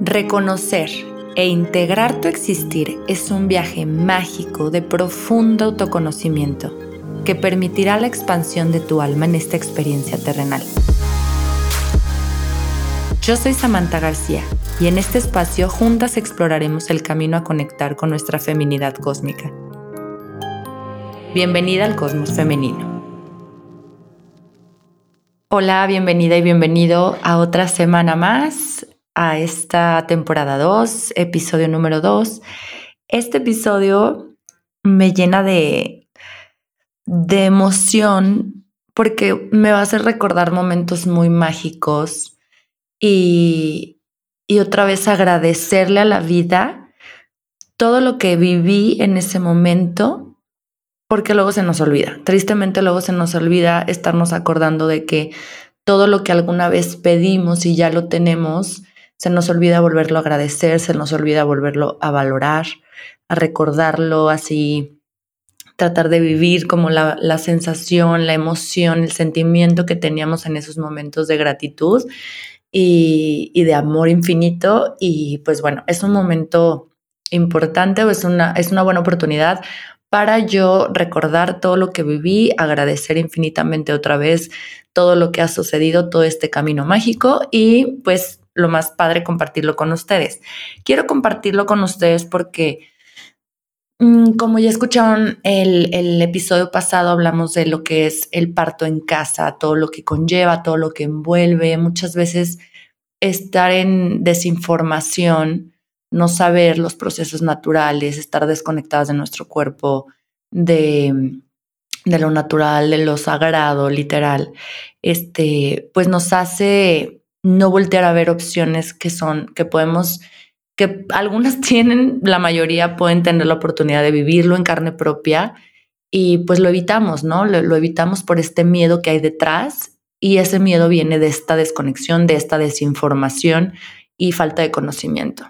Reconocer e integrar tu existir es un viaje mágico de profundo autoconocimiento que permitirá la expansión de tu alma en esta experiencia terrenal. Yo soy Samantha García y en este espacio juntas exploraremos el camino a conectar con nuestra feminidad cósmica. Bienvenida al Cosmos Femenino. Hola, bienvenida y bienvenido a otra semana más a esta temporada 2, episodio número 2. Este episodio me llena de, de emoción porque me va a hacer recordar momentos muy mágicos y, y otra vez agradecerle a la vida todo lo que viví en ese momento porque luego se nos olvida. Tristemente luego se nos olvida estarnos acordando de que todo lo que alguna vez pedimos y ya lo tenemos, se nos olvida volverlo a agradecer, se nos olvida volverlo a valorar, a recordarlo así, tratar de vivir como la, sensación, la emoción, el sentimiento que teníamos en esos momentos de gratitud y, de amor infinito. Y pues bueno, es un momento importante o es una, es una buena oportunidad para yo recordar todo lo que viví, agradecer infinitamente otra vez todo lo que ha sucedido, todo este camino mágico y pues lo más padre compartirlo con ustedes. Quiero compartirlo con ustedes porque, mm, como ya escucharon el, el episodio pasado, hablamos de lo que es el parto en casa, todo lo que conlleva, todo lo que envuelve. Muchas veces estar en desinformación, no saber los procesos naturales, estar desconectadas de nuestro cuerpo, de, de lo natural, de lo sagrado, literal, este, pues nos hace no voltear a ver opciones que son, que podemos, que algunas tienen, la mayoría pueden tener la oportunidad de vivirlo en carne propia y pues lo evitamos, ¿no? Lo, evitamos por este miedo que hay detrás y ese miedo viene de esta desconexión, de esta desinformación y falta de conocimiento.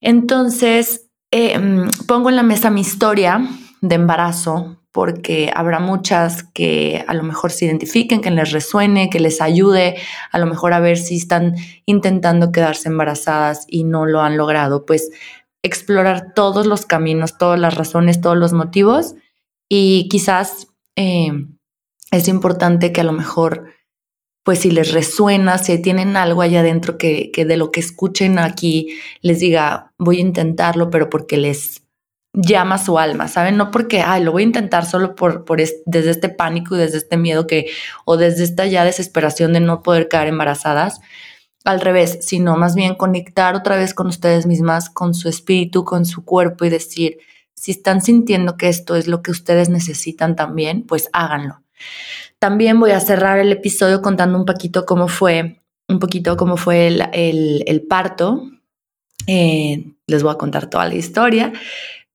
Entonces, mm, pongo en la mesa mi historia de embarazo porque habrá muchas que a lo mejor se identifiquen, que les resuene, que les ayude, a lo mejor a ver si están intentando quedarse embarazadas y no lo han logrado, pues explorar todos los caminos, todas las razones, todos los motivos y quizás eh, es importante que a lo mejor, pues si les resuena, si tienen algo allá adentro que, que de lo que escuchen aquí les diga, voy a intentarlo, pero porque les llama su alma, ¿saben? No porque, ay, lo voy a intentar solo por, por desde este pánico y desde este miedo que, o desde esta ya desesperación de no poder quedar embarazadas, al revés, sino más bien conectar otra vez con ustedes mismas, con su espíritu, con su cuerpo y decir, si están sintiendo que esto es lo que ustedes necesitan también, pues háganlo. También voy a cerrar el episodio contando un poquito cómo fue, un poquito cómo fue el, el, parto. Eh, les voy a contar toda la historia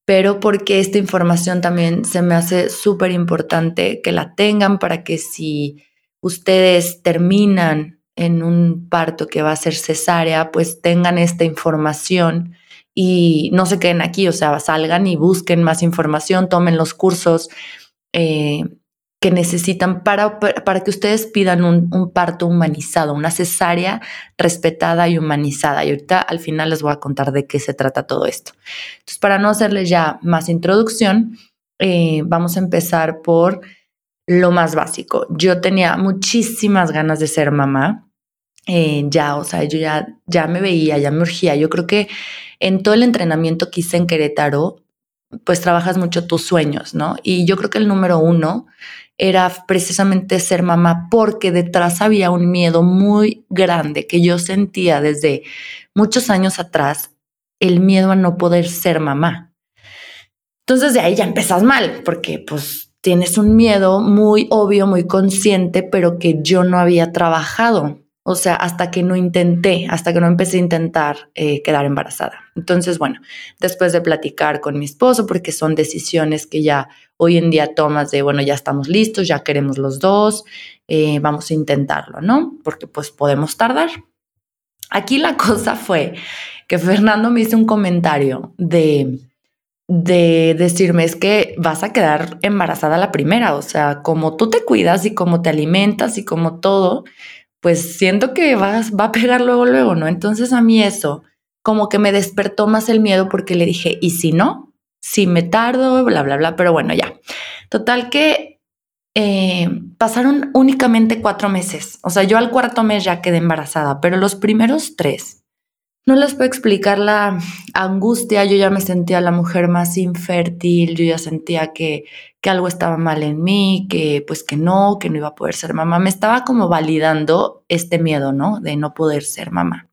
pero porque esta información también se me hace súper importante que la tengan para que si ustedes terminan en un parto que va a ser cesárea, pues tengan esta información y no se queden aquí, o sea, salgan y busquen más información, tomen los cursos, eh, que necesitan para, para que ustedes pidan un, parto humanizado, una cesárea respetada y humanizada. Y ahorita al final les voy a contar de qué se trata todo esto. Entonces, para no hacerles ya más introducción, eh, vamos a empezar por lo más básico. Yo tenía muchísimas ganas de ser mamá. Eh, ya, o sea, yo ya, ya me veía, ya me urgía. Yo creo que en todo el entrenamiento que hice en Querétaro, pues trabajas mucho tus sueños, ¿no? Y yo creo que el número uno era precisamente ser mamá porque detrás había un miedo muy grande que yo sentía desde muchos años atrás, el miedo a no poder ser mamá. Entonces de ahí ya empezas mal, porque pues tienes un miedo muy obvio, muy consciente, pero que yo no había trabajado. O sea, hasta que no intenté, hasta que no empecé a intentar eh, quedar embarazada. Entonces, bueno, después de platicar con mi esposo, porque son decisiones que ya hoy en día tomas de, bueno, ya estamos listos, ya queremos los dos, eh, vamos a intentarlo, ¿no? Porque pues podemos tardar. Aquí la cosa fue que Fernando me hizo un comentario de, de decirme es que vas a quedar embarazada la primera, o sea, como tú te cuidas y como te alimentas y como todo, pues siento que va, va a pegar luego, luego, ¿no? Entonces a mí eso como que me despertó más el miedo porque le dije, ¿y si no? Si me tardo, bla, bla, bla, pero bueno, ya. Total que eh, pasaron únicamente cuatro meses. O sea, yo al cuarto mes ya quedé embarazada, pero los primeros tres, no les puedo explicar la angustia. Yo ya me sentía la mujer más infértil, yo ya sentía que, que algo estaba mal en mí, que pues que no, que no iba a poder ser mamá. Me estaba como validando este miedo, ¿no? De no poder ser mamá.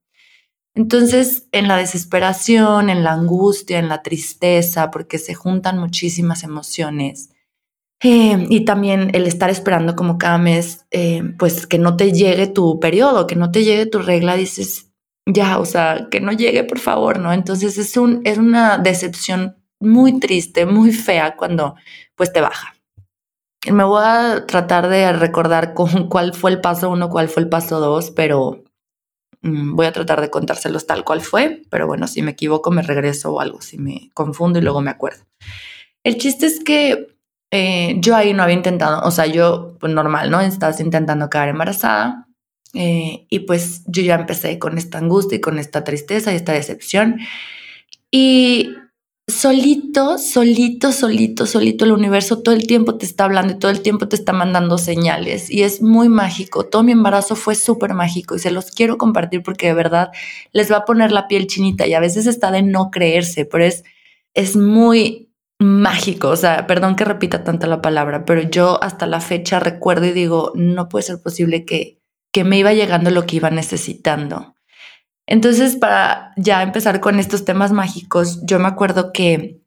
Entonces, en la desesperación, en la angustia, en la tristeza, porque se juntan muchísimas emociones, eh, y también el estar esperando como cada mes, eh, pues que no te llegue tu periodo, que no te llegue tu regla, dices, ya, o sea, que no llegue, por favor, ¿no? Entonces es, un, es una decepción muy triste, muy fea cuando pues te baja. Me voy a tratar de recordar con cuál fue el paso uno, cuál fue el paso dos, pero Mm, voy a tratar de contárselos tal cual fue, pero bueno, si me equivoco me regreso o algo, si me confundo y luego me acuerdo. El chiste es que eh, yo ahí no había intentado, o sea, yo, pues normal, ¿no? Estabas intentando quedar embarazada eh, y pues yo ya empecé con esta angustia y con esta tristeza y esta decepción. Y solito, solito, solito, solito el universo todo el tiempo te está hablando y todo el tiempo te está mandando señales y es muy mágico. Todo mi embarazo fue súper mágico y se los quiero compartir porque de verdad les va a poner la piel chinita y a veces está de no creerse, pero es, es muy mágico. O sea, perdón que repita tanto la palabra, pero yo hasta la fecha recuerdo y digo, no puede ser posible que, que me iba llegando lo que iba necesitando. Entonces, para ya empezar con estos temas mágicos, yo me acuerdo que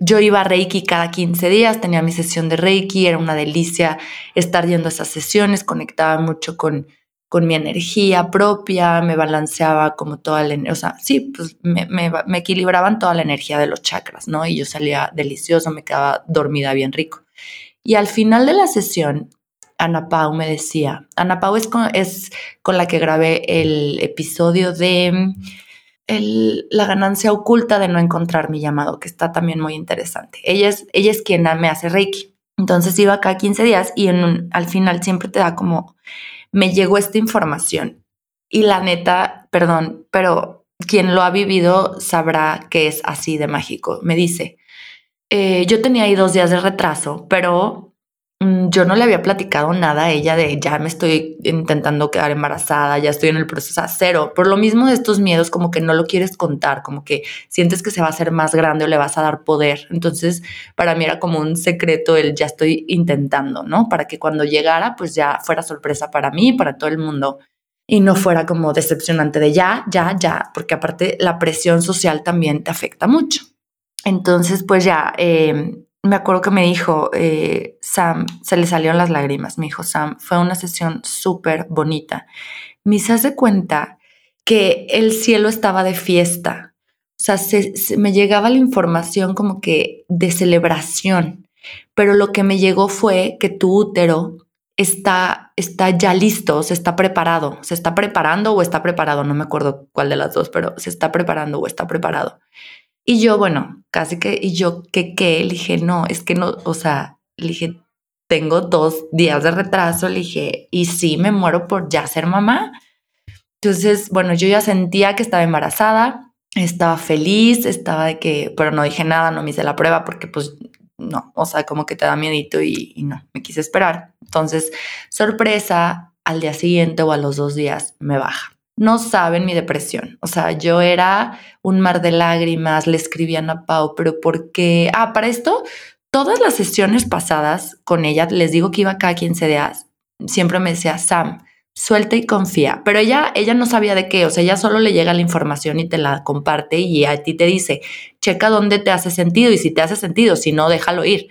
yo iba a Reiki cada 15 días, tenía mi sesión de Reiki, era una delicia estar yendo esas sesiones, conectaba mucho con, con mi energía propia, me balanceaba como toda la energía, o sea, sí, pues me, me, equilibraban toda la energía de los chakras, ¿no? Y yo salía delicioso, me quedaba dormida bien rico. Y al final de la sesión, Ana Pau me decía. Ana Pau es con, la que grabé el episodio de la ganancia oculta de no encontrar mi llamado, que está también muy interesante. Ella es, ella es quien me hace Reiki. Entonces iba acá 15 días y en al final siempre te da como, me llegó esta información. Y la neta, perdón, pero quien lo ha vivido sabrá que es así de mágico. Me dice, eh, yo tenía ahí dos días de retraso, pero yo no le había platicado nada a ella de ya me estoy intentando quedar embarazada, ya estoy en el proceso a cero. Por lo mismo de estos miedos, como que no lo quieres contar, como que sientes que se va a hacer más grande o le vas a dar poder. Entonces, para mí era como un secreto el ya estoy intentando, ¿no? Para que cuando llegara, pues ya fuera sorpresa para mí, para todo el mundo y no fuera como decepcionante de ya, ya, ya, porque aparte la presión social también te afecta mucho. Entonces, pues ya, eh, me acuerdo que me dijo, eh, Sam, se le salieron las lágrimas, me dijo, Sam, fue una sesión súper bonita. Me se cuenta que el cielo estaba de fiesta. O sea, me llegaba la información como que de celebración, pero lo que me llegó fue que tu útero está, está ya listo, se está preparado, se está preparando o está preparado, no me acuerdo cuál de las dos, pero se está preparando o está preparado. Y yo, bueno, casi que, y yo, ¿qué qué? Le dije, no, es que no, o sea, le dije, tengo dos días de retraso, le dije, y sí, me muero por ya ser mamá. Entonces, bueno, yo ya sentía que estaba embarazada, estaba feliz, estaba de que, pero no dije nada, no me hice la prueba porque pues no, o sea, como que te da miedito y, y no, me quise esperar. Entonces, sorpresa, al día siguiente o a los dos días me baja no saben mi depresión. O sea, yo era un mar de lágrimas, le escribían a Pau, pero ¿por qué? Ah, para esto, todas las sesiones pasadas con ella, les digo que iba cada 15 días, siempre me decía, Sam, suelta y confía. Pero ella, ella no sabía de qué, o sea, ella solo le llega la información y te la comparte y a ti te dice, checa dónde te hace sentido y si te hace sentido, si no, déjalo ir.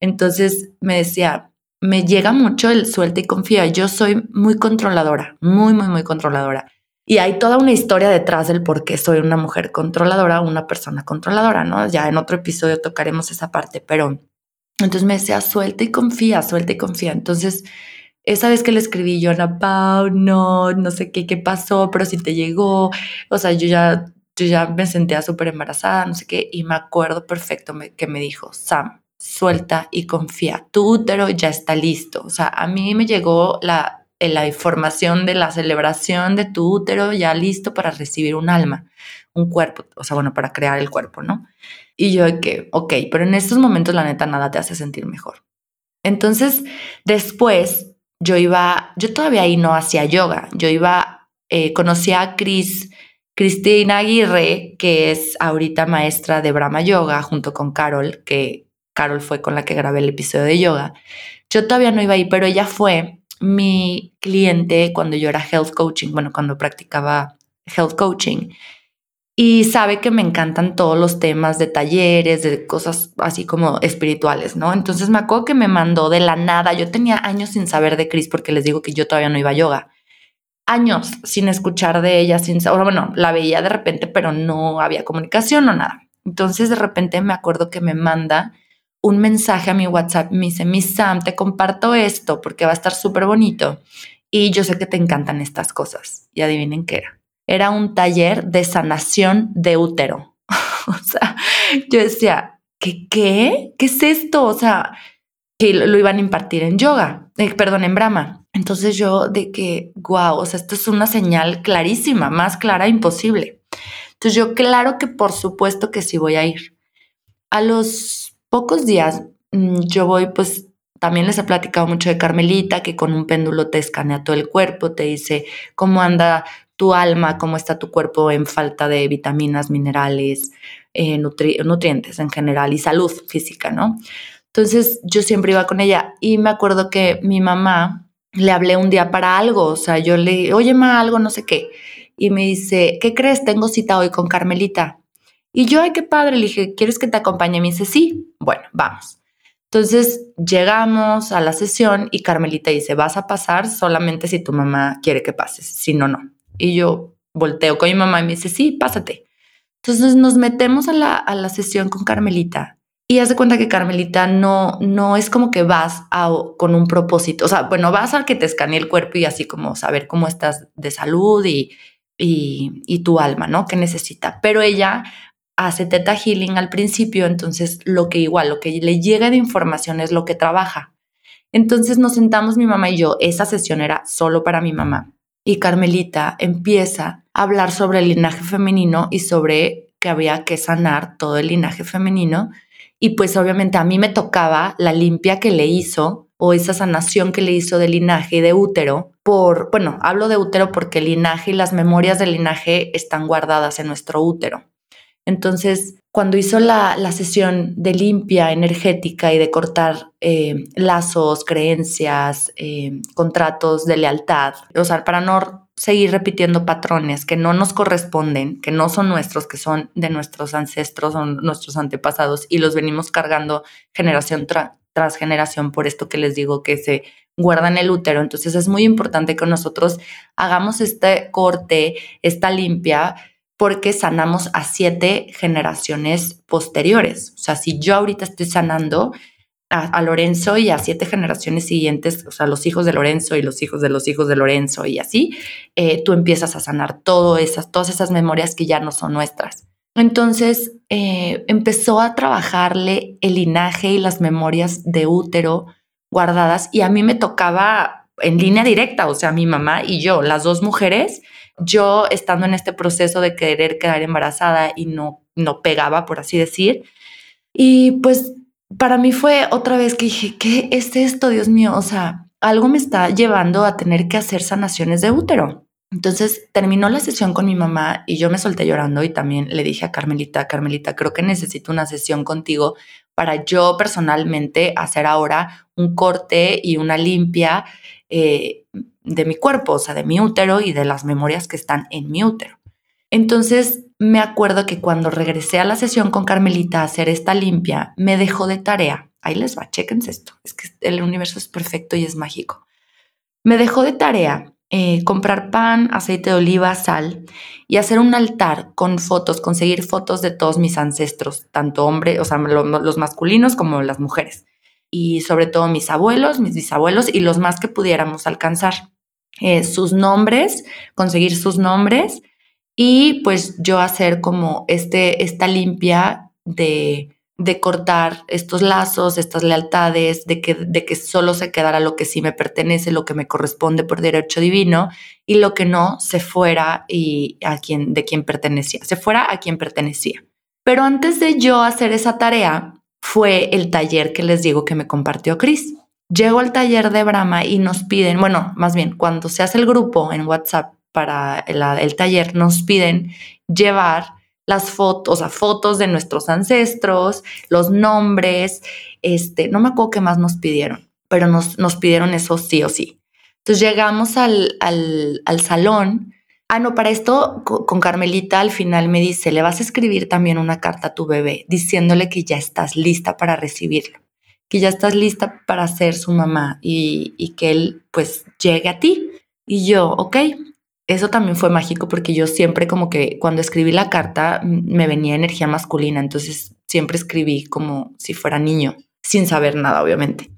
Entonces me decía, me llega mucho el suelta y confía. Yo soy muy controladora, muy, muy, muy controladora. Y hay toda una historia detrás del por qué soy una mujer controladora, una persona controladora, ¿no? Ya en otro episodio tocaremos esa parte, pero entonces me decía, suelta y confía, suelta y confía. Entonces, esa vez que le escribí yo, a Pau, no, no sé qué, qué pasó, pero si te llegó, o sea, yo ya, yo ya me sentía súper embarazada, no sé qué, y me acuerdo perfecto que me dijo, Sam, suelta y confía, tu útero ya está listo. O sea, a mí me llegó la la información de la celebración de tu útero ya listo para recibir un alma, un cuerpo, o sea, bueno, para crear el cuerpo, ¿no? Y yo que, ok, pero en estos momentos la neta nada te hace sentir mejor. Entonces, después yo iba, yo todavía ahí no hacía yoga, yo iba, eh, conocí a Cris, Cristina Aguirre, que es ahorita maestra de Brahma Yoga, junto con Carol, que Carol fue con la que grabé el episodio de yoga. Yo todavía no iba ahí, pero ella fue mi cliente cuando yo era health coaching, bueno, cuando practicaba health coaching. Y sabe que me encantan todos los temas de talleres, de cosas así como espirituales, ¿no? Entonces me acuerdo que me mandó de la nada. Yo tenía años sin saber de Cris porque les digo que yo todavía no iba a yoga. Años sin escuchar de ella, sin saber, bueno, la veía de repente, pero no había comunicación o nada. Entonces de repente me acuerdo que me manda un mensaje a mi WhatsApp, me dice, mi Sam, te comparto esto porque va a estar súper bonito. Y yo sé que te encantan estas cosas. Y adivinen qué era. Era un taller de sanación de útero. o sea, yo decía, ¿qué qué? ¿Qué es esto? O sea, que lo, iban a impartir en yoga, eh, perdón, en Brahma. Entonces yo de que, wow, o sea, esto es una señal clarísima, más clara imposible. Entonces yo claro que por supuesto que sí voy a ir. A los pocos días mm, yo voy, pues también les he platicado mucho de Carmelita, que con un péndulo te escanea todo el cuerpo, te dice cómo anda tu alma, cómo está tu cuerpo en falta de vitaminas, minerales, eh, nutrientes en general y salud física, ¿no? Entonces yo siempre iba con ella y me acuerdo que mi mamá le hablé un día para algo, o sea, yo le, oye, ma, algo, no sé qué. Y me dice, ¿qué crees? Tengo cita hoy con Carmelita. Y yo, ay, qué padre, le dije, ¿quieres que te acompañe? Me dice, sí, bueno, vamos. Entonces llegamos a la sesión y Carmelita dice, vas a pasar solamente si tu mamá quiere que pases, si no, no. Y yo volteo con mi mamá y me dice, sí, pásate. Entonces nos metemos a la, a la sesión con Carmelita y haz de cuenta que Carmelita no, no es como que vas a, con un propósito, o sea, bueno, vas a que te escanee el cuerpo y así como saber cómo estás de salud y, y, y tu alma, ¿no? ¿Qué necesita? Pero ella hace Teta Healing al principio, entonces lo que igual, lo que le llega de información es lo que trabaja. Entonces nos sentamos mi mamá y yo, esa sesión era solo para mi mamá. Y Carmelita empieza a hablar sobre el linaje femenino y sobre que había que sanar todo el linaje femenino. Y pues obviamente a mí me tocaba la limpia que le hizo o esa sanación que le hizo de linaje y de útero por, bueno, hablo de útero porque el linaje y las memorias del linaje están guardadas en nuestro útero. Entonces, cuando hizo la, sesión de limpia energética y de cortar eh, lazos, creencias, eh, contratos de lealtad, o sea, para no seguir repitiendo patrones que no nos corresponden, que no son nuestros, que son de nuestros ancestros o nuestros antepasados y los venimos cargando generación tras generación por esto que les digo que se guarda en el útero. Entonces es muy importante que nosotros hagamos este corte, esta limpia porque sanamos a siete generaciones posteriores. O sea, si yo ahorita estoy sanando a, Lorenzo y a siete generaciones siguientes, o sea, los hijos de Lorenzo y los hijos de los hijos de Lorenzo y así, eh, tú empiezas a sanar todo esas, todas esas memorias que ya no son nuestras. Entonces eh, empezó a trabajarle el linaje y las memorias de útero guardadas y a mí me tocaba en línea directa, o sea, mi mamá y yo, las dos mujeres, yo estando en este proceso de querer quedar embarazada y no, no pegaba, por así decir. Y pues para mí fue otra vez que dije, ¿qué es esto, Dios mío? O sea, algo me está llevando a tener que hacer sanaciones de útero. Entonces terminó la sesión con mi mamá y yo me solté llorando y también le dije a Carmelita, Carmelita, creo que necesito una sesión contigo para yo personalmente hacer ahora un corte y una limpia eh, de mi cuerpo, o sea, de mi útero y de las memorias que están en mi útero. Entonces me acuerdo que cuando regresé a la sesión con Carmelita a hacer esta limpia, me dejó de tarea. Ahí les va, chequense esto. Es que el universo es perfecto y es mágico. Me dejó de tarea eh, comprar pan, aceite de oliva, sal y hacer un altar con fotos, conseguir fotos de todos mis ancestros, tanto hombres, o sea, los masculinos como las mujeres. Y sobre todo mis abuelos, mis bisabuelos y los más que pudiéramos alcanzar. Eh, sus nombres, conseguir sus nombres y pues yo hacer como este, esta limpia de de cortar estos lazos, estas lealtades, de que, de que solo se quedara lo que sí me pertenece, lo que me corresponde por derecho divino y lo que no se fuera y a quien, de quien pertenecía, se fuera a quien pertenecía. Pero antes de yo hacer esa tarea, fue el taller que les digo que me compartió Chris. Llego al taller de Brahma y nos piden, bueno, más bien, cuando se hace el grupo en WhatsApp para el, taller, nos piden llevar las fotos, o sea, fotos de nuestros ancestros, los nombres, este, no me acuerdo qué más nos pidieron, pero nos, nos pidieron eso sí o sí. Entonces llegamos al, al, al salón. Ah, no, para esto con Carmelita al final me dice, le vas a escribir también una carta a tu bebé diciéndole que ya estás lista para recibirlo, que ya estás lista para ser su mamá y, y que él pues llegue a ti. Y yo, ok, eso también fue mágico porque yo siempre como que cuando escribí la carta me venía energía masculina, entonces siempre escribí como si fuera niño, sin saber nada, obviamente.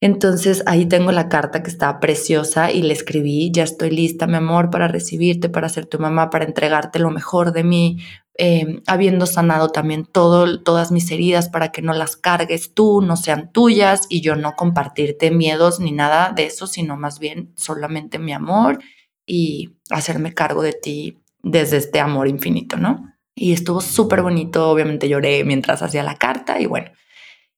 Entonces ahí tengo la carta que está preciosa y le escribí, ya estoy lista, mi amor, para recibirte, para ser tu mamá, para entregarte lo mejor de mí, eh, habiendo sanado también todo, todas mis heridas para que no las cargues tú, no sean tuyas y yo no compartirte miedos ni nada de eso, sino más bien solamente mi amor y hacerme cargo de ti desde este amor infinito, ¿no? Y estuvo súper bonito, obviamente lloré mientras hacía la carta y bueno,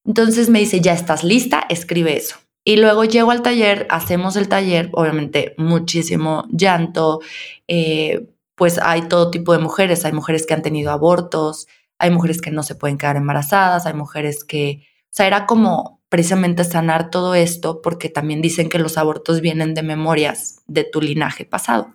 entonces me dice, ya estás lista, escribe eso. Y luego llego al taller, hacemos el taller, obviamente muchísimo llanto, eh, pues hay todo tipo de mujeres, hay mujeres que han tenido abortos, hay mujeres que no se pueden quedar embarazadas, hay mujeres que, o sea, era como precisamente sanar todo esto porque también dicen que los abortos vienen de memorias de tu linaje pasado.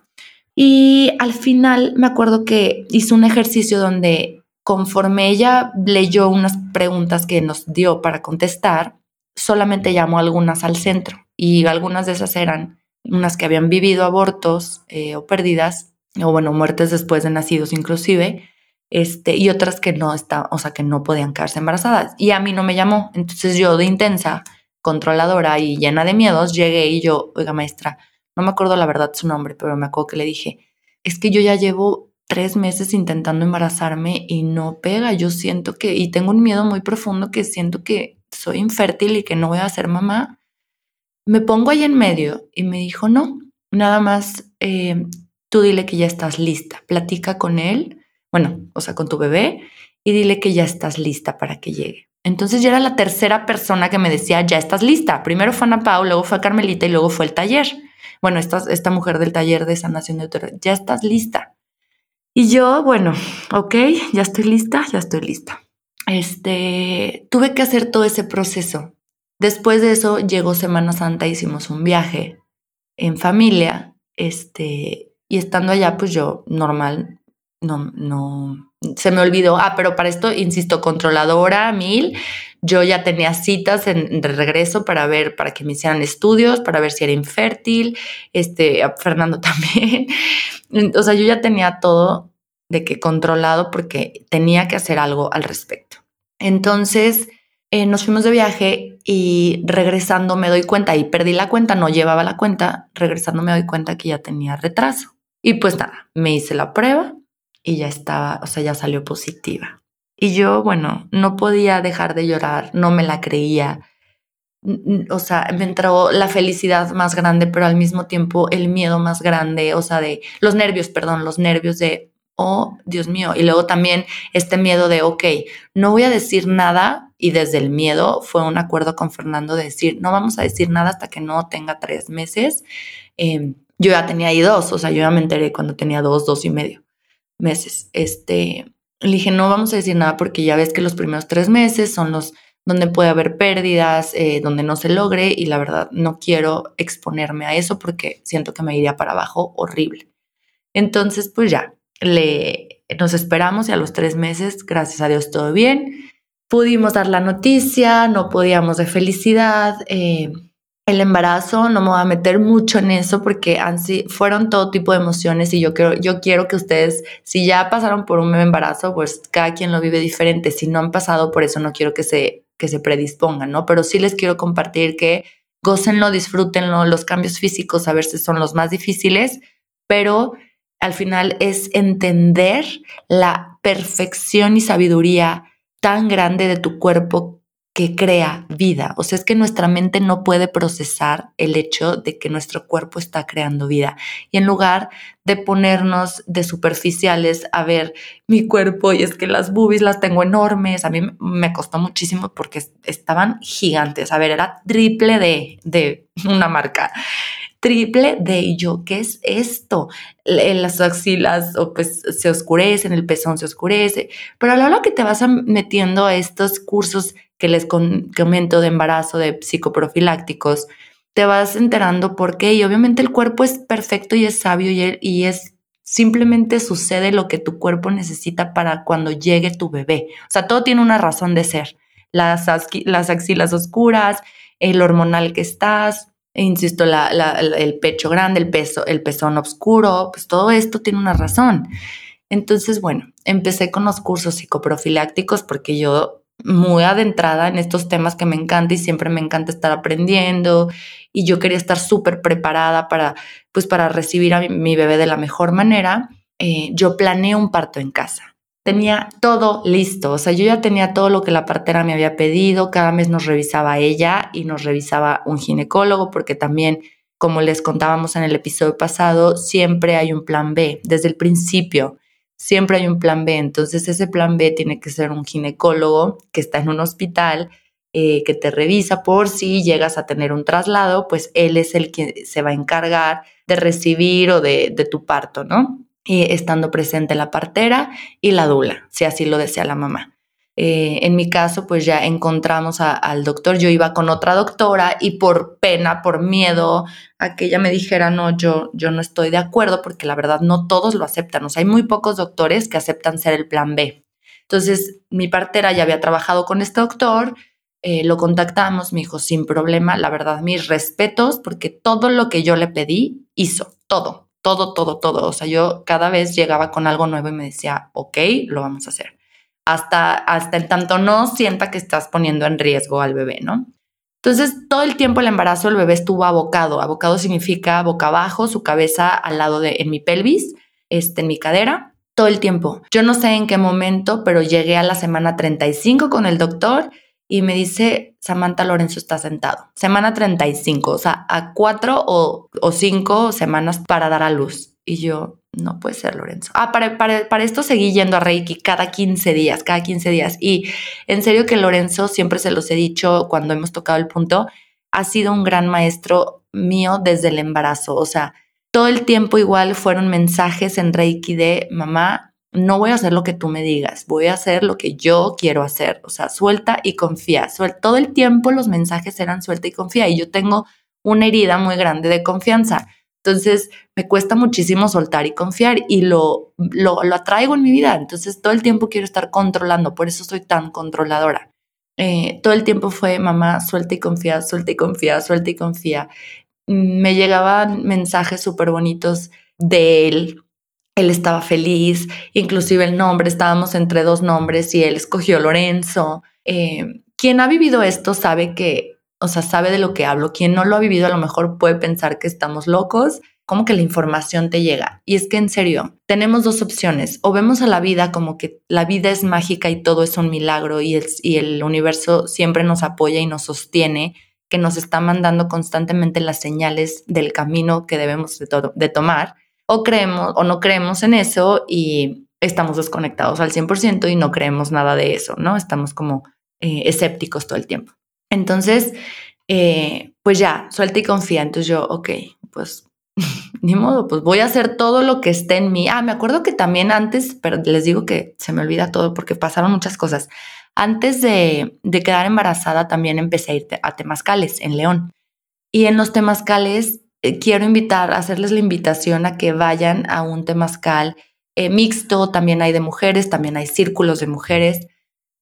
Y al final me acuerdo que hizo un ejercicio donde conforme ella leyó unas preguntas que nos dio para contestar, solamente llamó algunas al centro y algunas de esas eran unas que habían vivido abortos eh, o pérdidas o bueno, muertes después de nacidos inclusive, este, y otras que no está, o sea, que no podían quedarse embarazadas. Y a mí no me llamó. Entonces yo de intensa, controladora y llena de miedos, llegué y yo, oiga maestra, no me acuerdo la verdad su nombre, pero me acuerdo que le dije, es que yo ya llevo tres meses intentando embarazarme y no pega. Yo siento que, y tengo un miedo muy profundo que siento que soy infértil y que no voy a ser mamá. Me pongo ahí en medio y me dijo, no, nada más, eh, tú dile que ya estás lista, platica con él bueno, o sea, con tu bebé y dile que ya estás lista para que llegue. Entonces ya era la tercera persona que me decía, ya estás lista. Primero fue Ana Pau, luego fue Carmelita y luego fue el taller. Bueno, esta, esta mujer del taller de sanación de útero, ya estás lista. Y yo, bueno, ok, ya estoy lista, ya estoy lista. Este, tuve que hacer todo ese proceso. Después de eso llegó Semana Santa, hicimos un viaje en familia, este, y estando allá, pues yo normal no, no, se me olvidó. Ah, pero para esto, insisto, controladora mil. Yo ya tenía citas en, de regreso para ver, para que me hicieran estudios, para ver si era infértil. Este, Fernando también. O sea, yo ya tenía todo de que controlado porque tenía que hacer algo al respecto. Entonces, eh, nos fuimos de viaje y regresando me doy cuenta, y perdí la cuenta, no llevaba la cuenta, regresando me doy cuenta que ya tenía retraso. Y pues nada, me hice la prueba y ya estaba, o sea, ya salió positiva. Y yo, bueno, no podía dejar de llorar, no me la creía. O sea, me entró la felicidad más grande, pero al mismo tiempo el miedo más grande, o sea, de los nervios, perdón, los nervios de, oh, Dios mío. Y luego también este miedo de, ok, no voy a decir nada. Y desde el miedo fue un acuerdo con Fernando de decir, no vamos a decir nada hasta que no tenga tres meses. Em, yo ya tenía ahí dos, o sea, yo ya me enteré cuando tenía dos, dos y medio meses. Este, le dije, no vamos a decir nada porque ya ves que los primeros tres meses son los donde puede haber pérdidas, eh, donde no se logre y la verdad no quiero exponerme a eso porque siento que me iría para abajo horrible. Entonces, pues ya, le, nos esperamos y a los tres meses, gracias a Dios, todo bien. Pudimos dar la noticia, no podíamos de felicidad. Eh, el embarazo, no me voy a meter mucho en eso porque fueron todo tipo de emociones y yo quiero, yo quiero que ustedes, si ya pasaron por un embarazo, pues cada quien lo vive diferente. Si no han pasado por eso, no quiero que se, que se predispongan, ¿no? Pero sí les quiero compartir que gócenlo, disfrútenlo, los cambios físicos a veces son los más difíciles, pero al final es entender la perfección y sabiduría tan grande de tu cuerpo que crea vida. O sea, es que nuestra mente no puede procesar el hecho de que nuestro cuerpo está creando vida. Y en lugar de ponernos de superficiales a ver mi cuerpo y es que las boobies las tengo enormes, a mí me costó muchísimo porque estaban gigantes. A ver, era triple de, de una marca triple de yo, ¿qué es esto? Las axilas o pues se oscurecen, el pezón se oscurece, pero a la hora que te vas metiendo a estos cursos que les comento de embarazo, de psicoprofilácticos, te vas enterando por qué y obviamente el cuerpo es perfecto y es sabio y, y es simplemente sucede lo que tu cuerpo necesita para cuando llegue tu bebé. O sea, todo tiene una razón de ser. Las, las axilas oscuras, el hormonal que estás, e insisto, el pecho grande, el, peso, el pezón oscuro, pues todo esto tiene una razón. Entonces, bueno, empecé con los cursos psicoprofilácticos porque yo muy adentrada en estos temas que me encanta y siempre me encanta estar aprendiendo. Y yo quería estar súper preparada para, pues, para recibir a mi, bebé de la mejor manera. Eh, yo planeé un parto en casa. Tenía todo listo, o sea, yo ya tenía todo lo que la partera me había pedido, cada mes nos revisaba ella y nos revisaba un ginecólogo, porque también, como les contábamos en el episodio pasado, siempre hay un plan B, desde el principio, siempre hay un plan B, entonces ese plan B tiene que ser un ginecólogo que está en un hospital, eh, que te revisa por si llegas a tener un traslado, pues él es el que se va a encargar de recibir o de, de tu parto, ¿no? estando presente la partera y la dula, si así lo desea la mamá. Eh, en mi caso, pues ya encontramos al doctor, yo iba con otra doctora y por pena, por miedo a que ella me dijera, no, yo, yo no estoy de acuerdo, porque la verdad no todos lo aceptan, o sea, hay muy pocos doctores que aceptan ser el plan B. Entonces, mi partera ya había trabajado con este doctor, eh, lo contactamos, me dijo, sin problema, la verdad, mis respetos, porque todo lo que yo le pedí, hizo, todo, todo, todo, todo. O sea, yo cada vez llegaba con algo nuevo y me decía, ok, lo vamos a hacer. Hasta, hasta el tanto no sienta que estás poniendo en riesgo al bebé, ¿no? Entonces, todo el tiempo el embarazo, el bebé estuvo abocado. Abocado significa boca abajo, su cabeza al lado de, en mi pelvis, este, en mi cadera, todo el tiempo. Yo no sé en qué momento, pero llegué a la semana 35 con el doctor y me dice, Samantha Lorenzo está sentado. Semana 35, o sea, a cuatro o, cinco semanas para dar a luz. Y yo, no puede ser, Lorenzo. Ah, para, para, para, esto seguí yendo a Reiki cada 15 días, cada 15 días. Y en serio que Lorenzo, siempre se los he dicho cuando hemos tocado el punto, ha sido un gran maestro mío desde el embarazo. O sea, todo el tiempo igual fueron mensajes en Reiki de mamá, no voy a hacer lo que tú me digas, voy a hacer lo que yo quiero hacer. O sea, suelta y confía. todo el tiempo los mensajes eran suelta y confía y yo tengo una herida muy grande de confianza. Entonces, me cuesta muchísimo soltar y confiar y lo, lo, atraigo en mi vida. Entonces, todo el tiempo quiero estar controlando, por eso soy tan controladora. Eh, todo el tiempo fue, mamá, suelta y confía, suelta y confía, suelta y confía. Me llegaban mensajes súper bonitos de él, él estaba feliz, inclusive el nombre, estábamos entre dos nombres y él escogió Lorenzo. Eh, quien ha vivido esto sabe que, o sea, sabe de lo que hablo. Quien no lo ha vivido a lo mejor puede pensar que estamos locos, como que la información te llega. Y es que en serio, tenemos dos opciones. O vemos a la vida como que la vida es mágica y todo es un milagro y el, y el universo siempre nos apoya y nos sostiene, que nos está mandando constantemente las señales del camino que debemos de, de tomar o creemos o no creemos en eso y estamos desconectados al 100% y no creemos nada de eso, ¿no? Estamos como eh, escépticos todo el tiempo. Entonces, eh, pues ya, suelta y confía. Entonces yo, ok, pues ni modo, pues voy a hacer todo lo que esté en mí. Ah, me acuerdo que también antes, pero les digo que se me olvida todo porque pasaron muchas cosas. Antes de, de quedar embarazada también empecé a ir a temazcales en León. Y en los temazcales eh, quiero invitar, hacerles la invitación a que vayan a un temazcal eh, mixto, también hay de mujeres, también hay círculos de mujeres.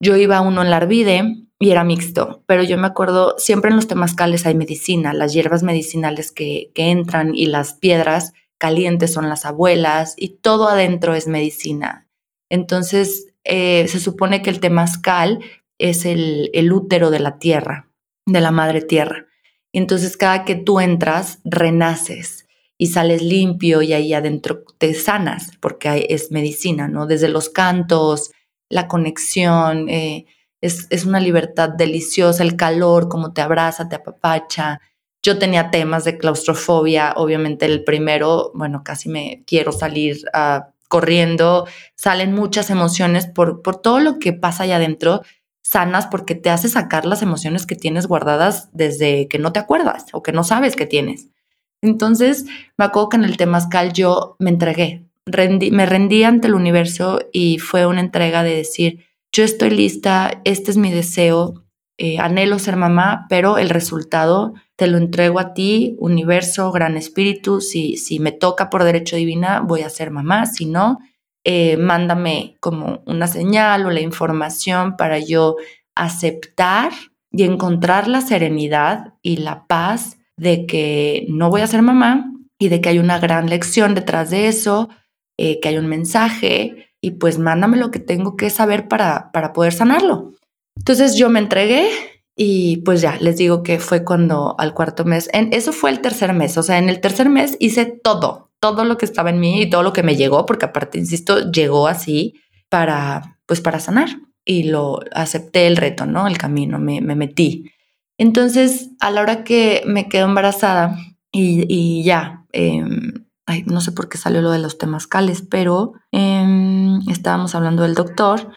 Yo iba a uno en la Arvide y era mixto, pero yo me acuerdo, siempre en los temazcales hay medicina, las hierbas medicinales que, entran y las piedras calientes son las abuelas y todo adentro es medicina. Entonces, eh, se supone que el temazcal es el, el útero de la tierra, de la madre tierra. Entonces cada que tú entras, renaces y sales limpio y ahí adentro te sanas, porque es medicina, ¿no? Desde los cantos, la conexión, eh, es, es, una libertad deliciosa, el calor, como te abraza, te apapacha. Yo tenía temas de claustrofobia, obviamente el primero, bueno, casi me quiero salir uh, corriendo, salen muchas emociones por, por todo lo que pasa allá adentro, sanas porque te hace sacar las emociones que tienes guardadas desde que no te acuerdas o que no sabes que tienes. Entonces, me acuerdo que en el Temazcal yo me entregué, me rendí ante el universo y fue una entrega de decir, yo estoy lista, este es mi deseo, eh, anhelo ser mamá, pero el resultado te lo entrego a ti, universo, gran espíritu, si, si me toca por derecho divina, voy a ser mamá, si no, eh, mándame como una señal o la información para yo aceptar y encontrar la serenidad y la paz de que no voy a ser mamá y de que hay una gran lección detrás de eso, eh, que hay un mensaje y pues mándame lo que tengo que saber para, para poder sanarlo. Entonces yo me entregué y pues ya, les digo que fue cuando al cuarto mes, en, eso fue el tercer mes, o sea, en el tercer mes hice todo, todo lo que estaba en mí y todo lo que me llegó, porque aparte, insisto, llegó así para, pues para sanar y lo acepté el reto, ¿no? El camino, me, me metí. Entonces, a la hora que me quedo embarazada y, ya, em, no sé por qué salió lo de los temazcales, pero em, estábamos hablando del doctor.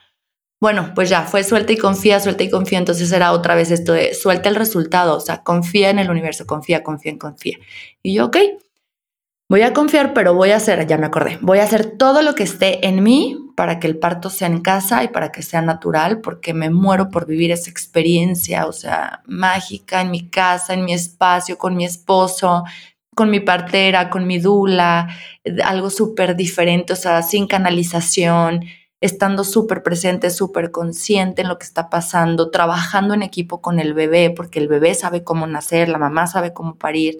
Bueno, pues ya fue suelta y confía, suelta y confía. Entonces era otra vez esto de suelta el resultado, o sea, confía en el universo, confía, confía, confía. Y yo, ok, voy a confiar, pero voy a hacer, ya me acordé, voy a hacer todo lo que esté en mí para que el parto sea en casa y para que sea natural, porque me muero por vivir esa experiencia, o sea, mágica en mi casa, en mi espacio, con mi esposo, con mi partera, con mi dula, algo súper diferente, o sea, sin canalización, estando súper presente, súper consciente en lo que está pasando, trabajando en equipo con el bebé, porque el bebé sabe cómo nacer, la mamá sabe cómo parir,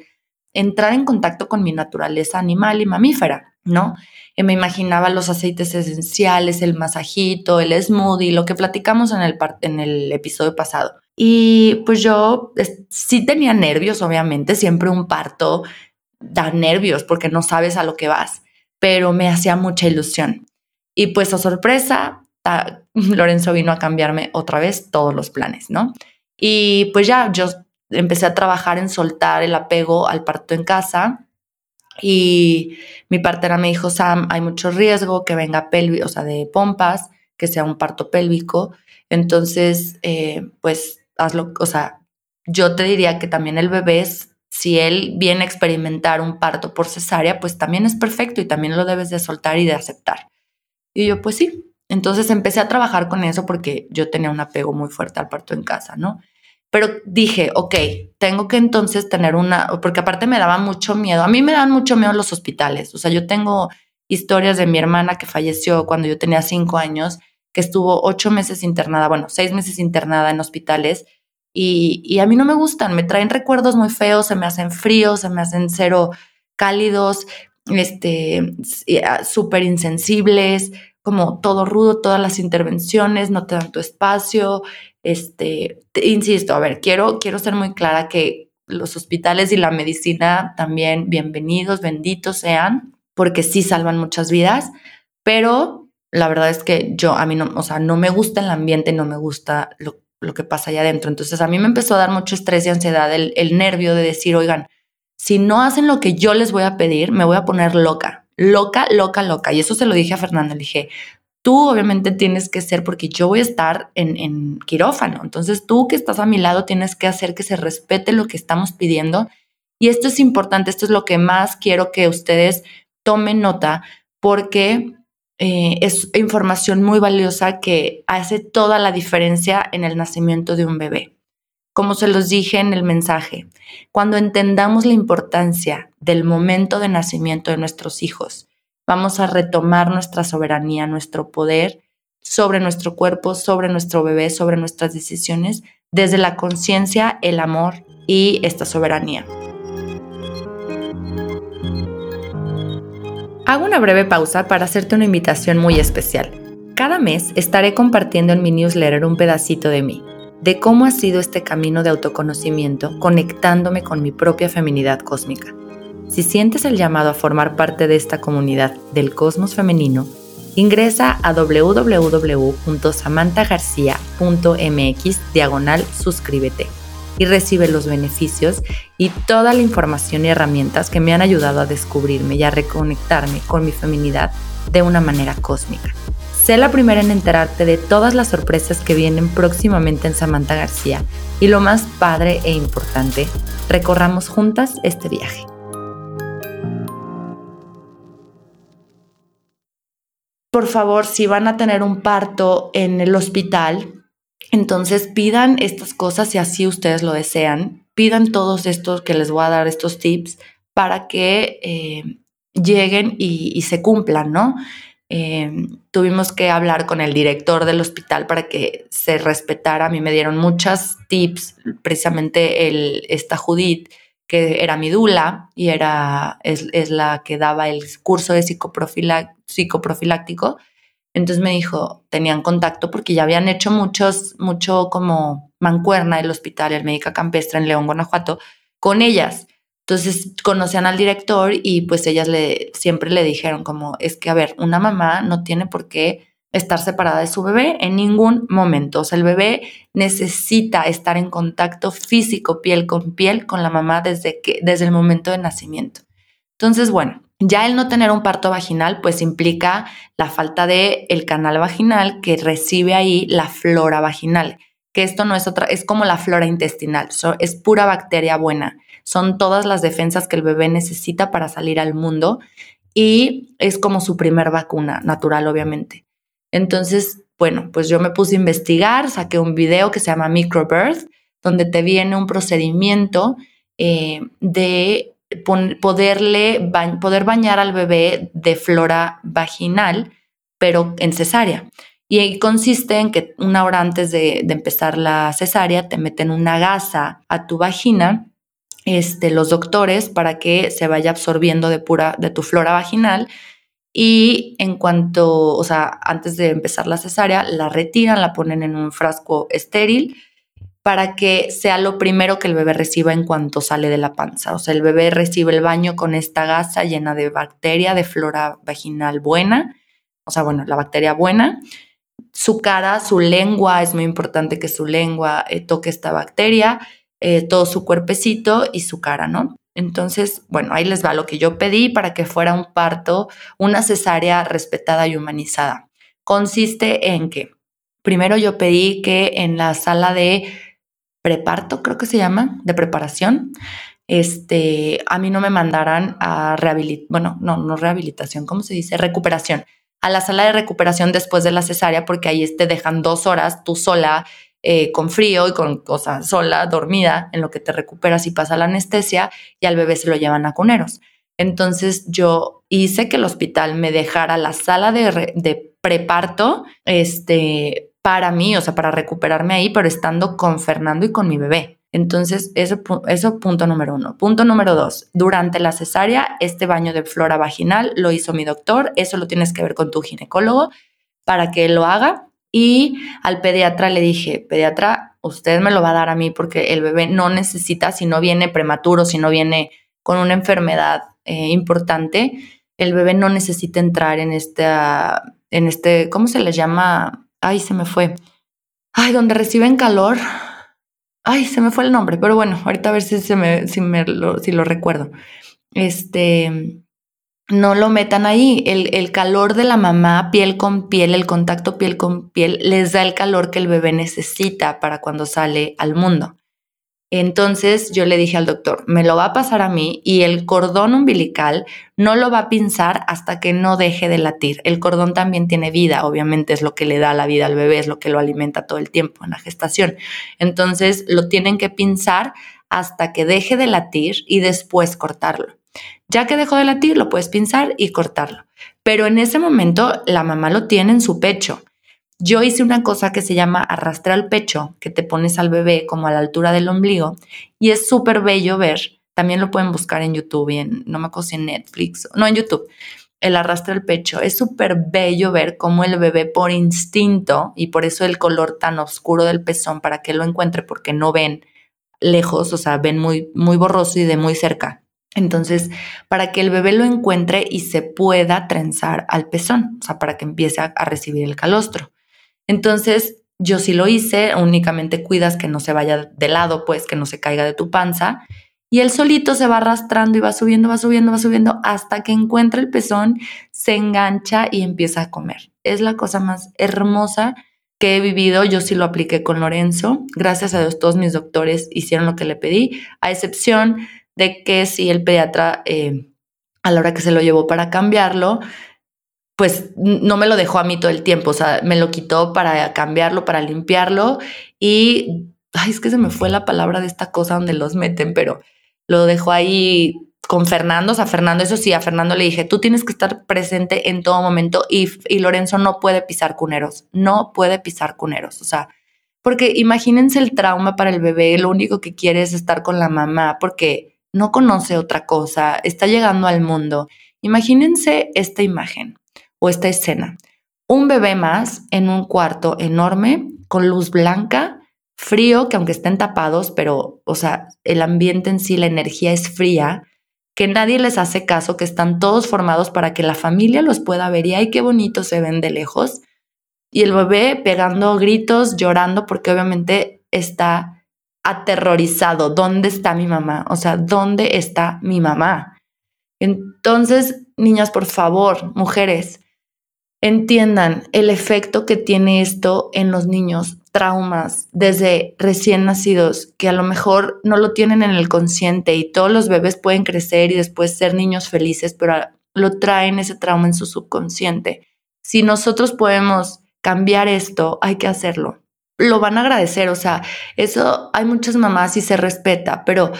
entrar en contacto con mi naturaleza animal y mamífera, ¿no? Y me imaginaba los aceites esenciales, el masajito, el smoothie, lo que platicamos en el, en el episodio pasado. Y pues yo sí tenía nervios, obviamente, siempre un parto da nervios porque no sabes a lo que vas, pero me hacía mucha ilusión. Y pues a sorpresa, Lorenzo vino a cambiarme otra vez todos los planes, ¿no? Y pues ya yo empecé a trabajar en soltar el apego al parto en casa y mi partera me dijo, Sam, hay mucho riesgo que venga pélvico, o sea, de pompas, que sea un parto pélvico. Entonces, eh, pues hazlo, o sea, yo te diría que también el bebé, si él viene a experimentar un parto por cesárea, pues también es perfecto y también lo debes de soltar y de aceptar. Y yo, pues sí. Entonces empecé a trabajar con eso porque yo tenía un apego muy fuerte al parto en casa, ¿no? Pero dije, ok, tengo que entonces tener una, porque aparte me daba mucho miedo. A mí me dan mucho miedo los hospitales. O sea, yo tengo historias de mi hermana que falleció cuando yo tenía cinco años, que estuvo ocho meses internada, bueno, seis meses internada en hospitales. Y, a mí no me gustan, me traen recuerdos muy feos, se me hacen fríos, se me hacen cero cálidos, este, ah, súper insensibles, como todo rudo, todas las intervenciones, no te dan tu espacio, este, insisto, a ver, quiero, quiero ser muy clara que los hospitales y la medicina también bienvenidos, benditos sean, porque sí salvan muchas vidas, pero la verdad es que yo, a mí no, o sea, no me gusta el ambiente, no me gusta lo, que pasa allá adentro. Entonces a mí me empezó a dar mucho estrés y ansiedad, el, el nervio de decir, oigan, si no hacen lo que yo les voy a pedir, me voy a poner loca, loca, loca, loca. Y eso se lo dije a Fernanda, le dije, tú obviamente tienes que ser, porque yo voy a estar en, quirófano, entonces tú que estás a mi lado tienes que hacer que se respete lo que estamos pidiendo. Y esto es importante, esto es lo que más quiero que ustedes tomen nota, porque eh, es información muy valiosa que hace toda la diferencia en el nacimiento de un bebé. Como se los dije en el mensaje, cuando entendamos la importancia del momento de nacimiento de nuestros hijos, vamos a retomar nuestra soberanía, nuestro poder sobre nuestro cuerpo, sobre nuestro bebé, sobre nuestras decisiones, desde la conciencia, el amor y esta soberanía. Hago una breve pausa para hacerte una invitación muy especial. Cada mes estaré compartiendo en mi newsletter un pedacito de mí, de cómo ha sido este camino de autoconocimiento conectándome con mi propia feminidad cósmica. Si sientes el llamado a formar parte de esta comunidad del cosmos femenino, Ingresa a www.samanthagarcia.mx diagonal suscríbete y recibe los beneficios y toda la información y herramientas que me han ayudado a descubrirme y a reconectarme con mi feminidad de una manera cósmica. Sé la primera en enterarte de todas las sorpresas que vienen próximamente en Samantha García y lo más padre e importante, recorramos juntas este viaje. por favor, si van a tener un parto en el hospital, entonces pidan estas cosas si así ustedes lo desean. Pidan todos estos que les voy a dar, estos tips, para que eh, lleguen y, se cumplan, ¿no? Eh, tuvimos que hablar con el director del hospital para que se respetara. A mí me dieron muchos tips, precisamente el, esta Judith, que era mi dula y era, es, la que daba el curso de psicoprofiláctico. Entonces me dijo, tenían contacto porque ya habían hecho muchos, mucho como mancuerna el hospital, el médica campestre en León, Guanajuato, con ellas. Entonces conocían al director y pues ellas le, siempre le dijeron como, es que a ver, una mamá no tiene por qué estar separada de su bebé en ningún momento. O sea, el bebé necesita estar en contacto físico, piel con piel, con la mamá desde, que, desde el momento de nacimiento. Entonces, bueno, ya el no tener un parto vaginal, pues implica la falta de el canal vaginal que recibe ahí la flora vaginal, que esto no es otra, es como la flora intestinal, es pura bacteria buena. Son todas las defensas que el bebé necesita para salir al mundo y es como su primer vacuna natural, obviamente. Entonces, bueno, pues yo me puse a investigar, saqué un video que se llama Microbirth, donde te viene un procedimiento eh, de poderle poder bañar al bebé de flora vaginal, pero en cesárea. Y ahí consiste en que una hora antes de, empezar la cesárea te meten una gasa a tu vagina, este, los doctores, para que se vaya absorbiendo de pura de tu flora vaginal y en cuanto, o sea, antes de empezar la cesárea, la retiran, la ponen en un frasco estéril para que sea lo primero que el bebé reciba en cuanto sale de la panza. O sea, el bebé recibe el baño con esta gasa llena de bacteria, de flora vaginal buena, o sea, bueno, la bacteria buena. Su cara, su lengua, es muy importante que su lengua eh, toque esta bacteria, eh, todo su cuerpecito y su cara, ¿no? Entonces, bueno, ahí les va lo que yo pedí para que fuera un parto, una cesárea respetada y humanizada. Consiste en que primero yo pedí que en la sala de preparto, creo que se llama, de preparación, este, a mí no me mandaran a rehabilitar, bueno, no, no rehabilitación, ¿cómo se dice? Recuperación. A la sala de recuperación después de la cesárea, porque ahí te dejan dos horas tú sola eh, con frío y con, cosa sola, dormida, en lo que te recuperas y pasa la anestesia y al bebé se lo llevan a cuneros. Entonces yo hice que el hospital me dejara la sala de, de preparto este, para mí, o sea, para recuperarme ahí, pero estando con Fernando y con mi bebé. Entonces, eso, eso punto número uno. Punto número dos, durante la cesárea, este baño de flora vaginal lo hizo mi doctor, eso lo tienes que ver con tu ginecólogo para que lo haga y al pediatra le dije, pediatra, usted me lo va a dar a mí porque el bebé no necesita, si no viene prematuro, si no viene con una enfermedad eh, importante, el bebé no necesita entrar en esta, en este, ¿cómo se les llama? Ay, se me fue. Ay, donde reciben calor. Ay, se me fue el nombre, pero bueno, ahorita a ver si, se me, si, me lo, recuerdo. Este, no lo metan ahí. El, calor de la mamá, piel con piel, el contacto piel con piel, les da el calor que el bebé necesita para cuando sale al mundo. Entonces yo le dije al doctor, me lo va a pasar a mí y el cordón umbilical no lo va a pinzar hasta que no deje de latir. El cordón también tiene vida, obviamente es lo que le da la vida al bebé, es lo que lo alimenta todo el tiempo en la gestación. Entonces lo tienen que pinzar hasta que deje de latir y después cortarlo. Ya que dejó de latir, lo puedes pinzar y cortarlo. Pero en ese momento la mamá lo tiene en su pecho. Yo hice una cosa que se llama arrastrar al pecho, que te pones al bebé como a la altura del ombligo y es súper bello ver. También lo pueden buscar en YouTube y en, no me acuerdo si en Netflix, no en YouTube, el arrastre al pecho. Es súper bello ver cómo el bebé por instinto y por eso el color tan oscuro del pezón para que lo encuentre porque no ven lejos, o sea, ven muy, muy borroso y de muy cerca Entonces, para que el bebé lo encuentre y se pueda trenzar al pezón, o sea, para que empiece a, recibir el calostro. Entonces, yo sí lo hice, únicamente cuidas que no se vaya de lado, pues que no se caiga de tu panza. Y él solito se va arrastrando y va subiendo, va subiendo, va subiendo hasta que encuentra el pezón, se engancha y empieza a comer. Es la cosa más hermosa que he vivido. Yo sí lo apliqué con Lorenzo. Gracias a Dios, todos mis doctores hicieron lo que le pedí, a excepción de que si el pediatra eh, a la hora que se lo llevó para cambiarlo, pues no me lo dejó a mí todo el tiempo, o sea, me lo quitó para cambiarlo, para limpiarlo y, ay, es que se me fue la palabra de esta cosa donde los meten, pero lo dejó ahí con Fernando, o sea, Fernando, eso sí, a Fernando le dije, tú tienes que estar presente en todo momento y, y Lorenzo no puede pisar cuneros, no puede pisar cuneros, o sea, porque imagínense el trauma para el bebé, lo único que quiere es estar con la mamá, porque no conoce otra cosa, está llegando al mundo. Imagínense esta imagen o esta escena. Un bebé más en un cuarto enorme con luz blanca, frío, que aunque estén tapados, pero, o sea, el ambiente en sí, la energía es fría, que nadie les hace caso, que están todos formados para que la familia los pueda ver y ay, qué bonito se ven de lejos. Y el bebé pegando gritos, llorando, porque obviamente está aterrorizado, ¿dónde está mi mamá? O sea, ¿dónde está mi mamá? Entonces, niñas, por favor, mujeres, entiendan el efecto que tiene esto en los niños, traumas desde recién nacidos, que a lo mejor no lo tienen en el consciente y todos los bebés pueden crecer y después ser niños felices, pero lo traen ese trauma en su subconsciente. Si nosotros podemos cambiar esto, hay que hacerlo lo van a agradecer, o sea, eso hay muchas mamás y se respeta, pero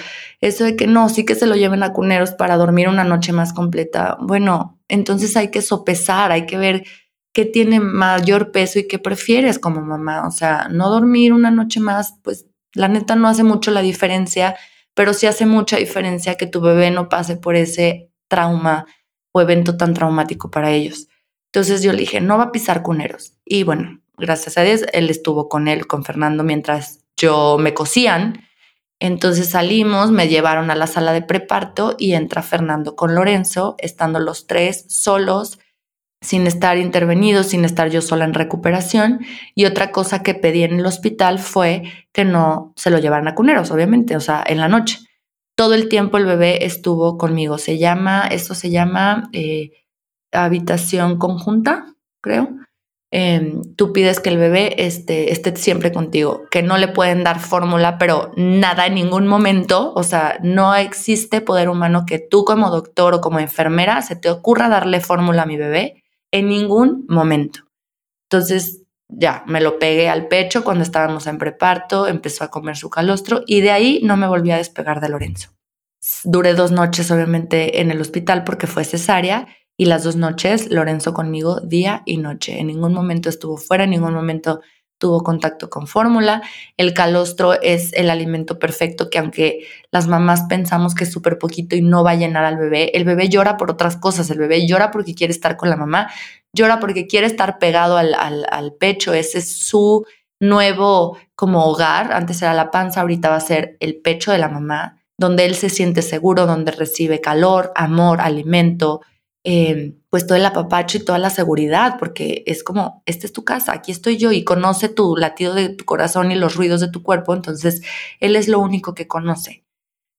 eso de que no, sí que se lo lleven a cuneros para dormir una noche más completa, bueno, entonces hay que sopesar, hay que ver qué tiene mayor peso y qué prefieres como mamá, o sea, no dormir una noche más, pues la neta no hace mucho la diferencia, pero sí hace mucha diferencia que tu bebé no pase por ese trauma o evento tan traumático para ellos. Entonces yo le dije, no va a pisar cuneros. Y bueno, gracias a Dios, él estuvo con él, con Fernando, mientras yo me cosían. Entonces salimos, me llevaron a la sala de preparto y entra Fernando con Lorenzo, estando los tres solos, sin estar intervenidos, sin estar yo sola en recuperación. Y otra cosa que pedí en el hospital fue que no se lo llevaran a cuneros, obviamente, o sea, en la noche. Todo el tiempo el bebé estuvo conmigo. Se llama, esto se llama eh, habitación conjunta, creo. Em, tú pides que el bebé esté, esté siempre contigo, que no le pueden dar fórmula, pero nada en ningún momento, o sea, no existe poder humano que tú como doctor o como enfermera se te ocurra darle fórmula a mi bebé en ningún momento. Entonces, ya, me lo pegué al pecho cuando estábamos en preparto, empezó a comer su calostro y de ahí no me volví a despegar de Lorenzo. Duré dos noches, obviamente, en el hospital porque fue cesárea y las dos noches Lorenzo conmigo día y noche. En ningún momento estuvo fuera, en ningún momento tuvo contacto con fórmula. El calostro es el alimento perfecto que aunque las mamás pensamos que es súper poquito y no va a llenar al bebé, el bebé llora por otras cosas, el bebé llora porque quiere estar con la mamá, llora porque quiere estar pegado al, al, al pecho, ese es su nuevo como hogar, antes era la panza, ahorita va a ser el pecho de la mamá, donde él se siente seguro, donde recibe calor, amor, alimento, eh, pues todo el apapacho y toda la seguridad, porque es como, esta es tu casa, aquí estoy yo y conoce tu latido de tu corazón y los ruidos de tu cuerpo, entonces él es lo único que conoce.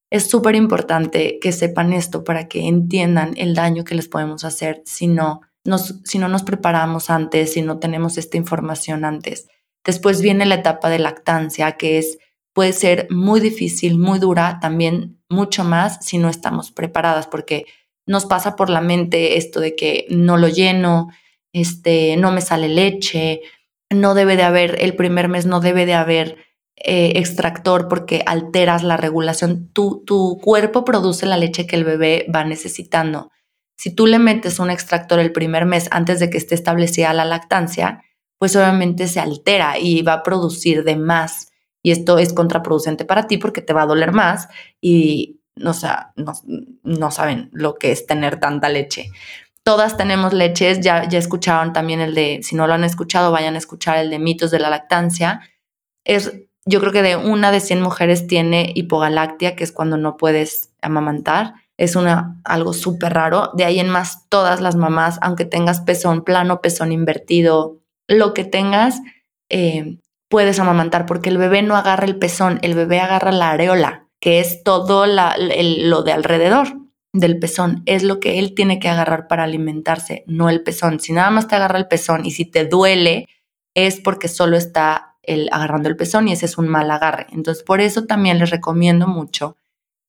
Es súper importante que sepan esto para que entiendan el daño que les podemos hacer si no, nos, si no nos preparamos antes, si no tenemos esta información antes. Después viene la etapa de lactancia, que es puede ser muy difícil, muy dura, también mucho más si no estamos preparadas, porque nos pasa por la mente esto de que no lo lleno, este, no me sale leche, no debe de haber, el primer mes no debe de haber eh, extractor porque alteras la regulación. Tu, tu cuerpo produce la leche que el bebé va necesitando. Si tú le metes un extractor el primer mes antes de que esté establecida la lactancia, pues obviamente se altera y va a producir de más. Y esto es contraproducente para ti porque te va a doler más y, o sea, no, saben lo que es tener tanta leche. Todas tenemos leches, ya, ya escucharon también el de, si no lo han escuchado, vayan a escuchar el de mitos de la lactancia. Es, yo creo que de una de 100 mujeres tiene hipogalactia, que es cuando no puedes amamantar. es una, algo súper raro. De ahí en más, todas las mamás, aunque tengas pezón plano, pezón invertido, lo que tengas, eh, puedes amamantar porque el bebé no agarra el pezón, el bebé agarra la areola, que es todo lo de alrededor del pezón. Es lo que él tiene que agarrar para alimentarse, no el pezón. Si nada más te agarra el pezón y si te duele, es porque solo está el, agarrando el pezón y ese es un mal agarre. Entonces, por eso también les recomiendo mucho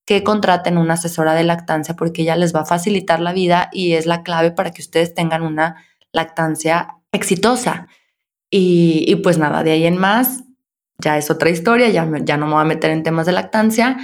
que contraten una asesora de lactancia porque ella les va a facilitar la vida y es la clave para que ustedes tengan una lactancia exitosa. Y, pues nada, de ahí en más, ya es otra historia, ya, ya no me voy a meter en temas de lactancia,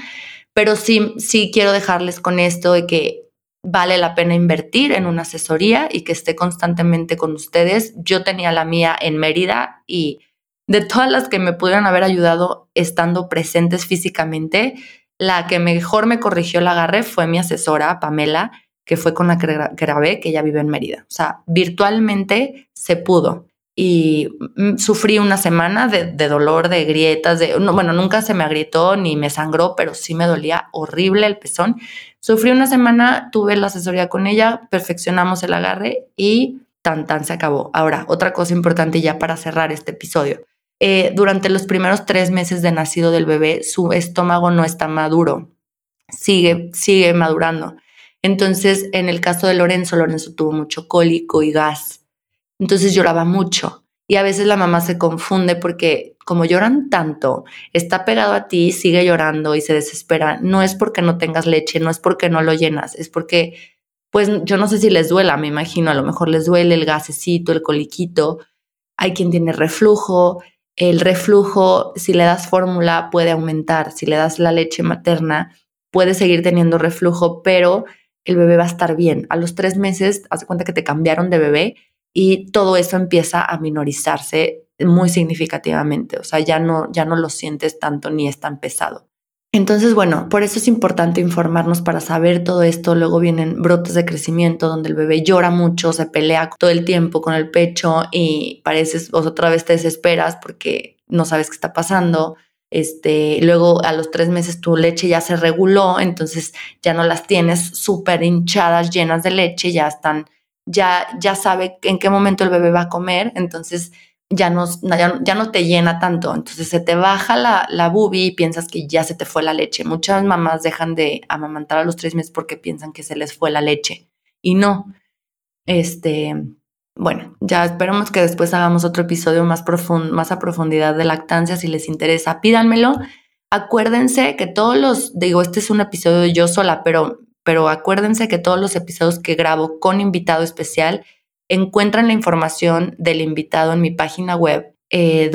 pero sí, sí quiero dejarles con esto de que vale la pena invertir en una asesoría y que esté constantemente con ustedes. Yo tenía la mía en Mérida y de todas las que me pudieron haber ayudado estando presentes físicamente, la que mejor me corrigió el agarre fue mi asesora, Pamela, que fue con la que grabé, que ella vive en Mérida. O sea, virtualmente se pudo y mm, sufrí una semana de, dolor, de grietas, de, bueno, nunca se me agrietó ni me sangró, pero sí me dolía horrible el pezón. Sufrí una semana, tuve la asesoría con ella, perfeccionamos el agarre y tan tan se acabó. Ahora, otra cosa importante ya para cerrar este episodio. Eh, durante los primeros tres meses de nacido del bebé, su estómago no está maduro, sigue, sigue madurando. Entonces, en el caso de Lorenzo, Lorenzo tuvo mucho cólico y gas entonces lloraba mucho. Y a veces la mamá se confunde porque como lloran tanto, está pegado a ti, sigue llorando y se desespera. No es porque no tengas leche, no es porque no lo llenas, es porque, pues yo no sé si les duela, me imagino, a lo mejor les duele el gasecito, el coliquito. Hay quien tiene reflujo. El reflujo, si le das fórmula, puede aumentar. Si le das la leche materna, puede seguir teniendo reflujo, pero el bebé va a estar bien. A los tres meses, haz cuenta que te cambiaron de bebé y todo eso empieza a minorizarse muy significativamente, o sea, ya no, ya no lo sientes tanto ni es tan pesado. Entonces, bueno, por eso es importante informarnos para saber todo esto. Luego vienen brotes de crecimiento donde el bebé llora mucho, se pelea todo el tiempo con el pecho y pareces, vos otra vez te desesperas porque no sabes qué está pasando. Este, luego a los tres meses tu leche ya se reguló, entonces ya no las tienes súper hinchadas, llenas de leche, ya están ya, ya sabe en qué momento el bebé va a comer, entonces ya no, ya, no te llena tanto. Entonces se te baja la, la bubi y piensas que ya se te fue la leche. Muchas mamás dejan de amamantar a los tres meses porque piensan que se les fue la leche. Y no. Este, bueno, ya esperamos que después hagamos otro episodio más, profundo, más a profundidad de lactancia. Si les interesa, pídanmelo. Acuérdense que todos los, digo, este es un episodio yo sola, pero pero acuérdense que todos los episodios que grabo con invitado especial encuentran la información del invitado en mi página web eh,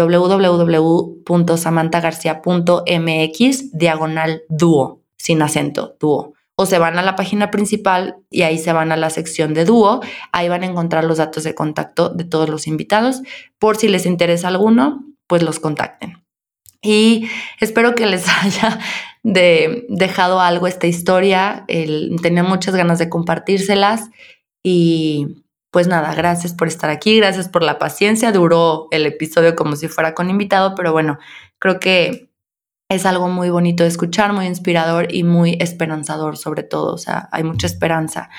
diagonal dúo, sin acento, dúo. O se van a la página principal y ahí se van a la sección de dúo. Ahí van a encontrar los datos de contacto de todos los invitados. Por si les interesa alguno, pues los contacten. Y espero que les haya de dejado algo esta historia. tenía muchas ganas de compartírselas y pues nada, gracias por estar aquí, gracias por la paciencia. Duró el episodio como si fuera con invitado, pero bueno, creo que es algo muy bonito de escuchar, muy inspirador y muy esperanzador sobre todo. O sea, hay mucha esperanza.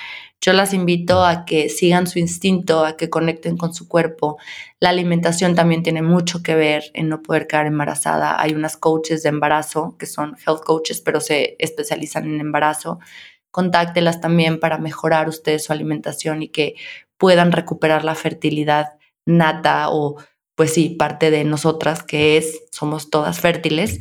Yo las invito a que sigan su instinto, a que conecten con su cuerpo. La alimentación también tiene mucho que ver en no poder quedar embarazada. Hay unas coaches de embarazo que son health coaches, pero se especializan en embarazo. Contáctelas también para mejorar ustedes su alimentación y que puedan recuperar la fertilidad nata o pues sí, parte de nosotras que es, somos todas fértiles.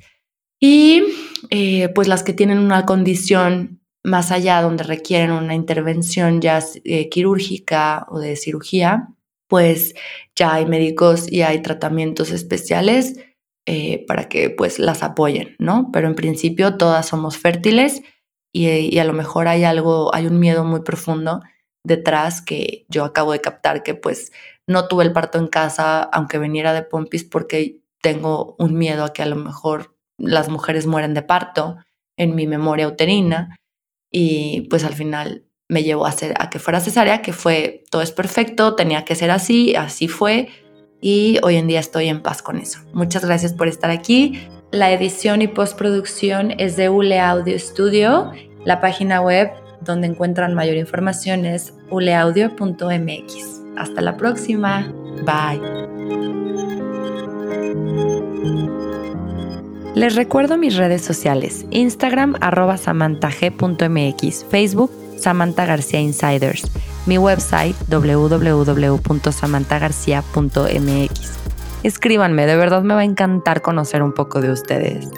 Y eh, pues las que tienen una condición más allá donde requieren una intervención ya eh, quirúrgica o de cirugía, pues ya hay médicos y hay tratamientos especiales eh, para que pues las apoyen, ¿no? Pero en principio todas somos fértiles y, y, a lo mejor hay algo, hay un miedo muy profundo detrás que yo acabo de captar que pues no tuve el parto en casa aunque viniera de Pompis porque tengo un miedo a que a lo mejor las mujeres mueren de parto en mi memoria uterina y pues al final me llevó a, hacer, a que fuera cesárea, que fue, todo es perfecto, tenía que ser así, así fue y hoy en día estoy en paz con eso. Muchas gracias por estar aquí. La edición y postproducción es de ULE Audio Studio. La página web donde encuentran mayor información es uleaudio.mx. Hasta la próxima. Bye. Les recuerdo mis redes sociales, Instagram arroba samantag.mx, Facebook Samantha García Insiders, mi website www.samanthagarcia.mx. Escríbanme, de verdad me va a encantar conocer un poco de ustedes.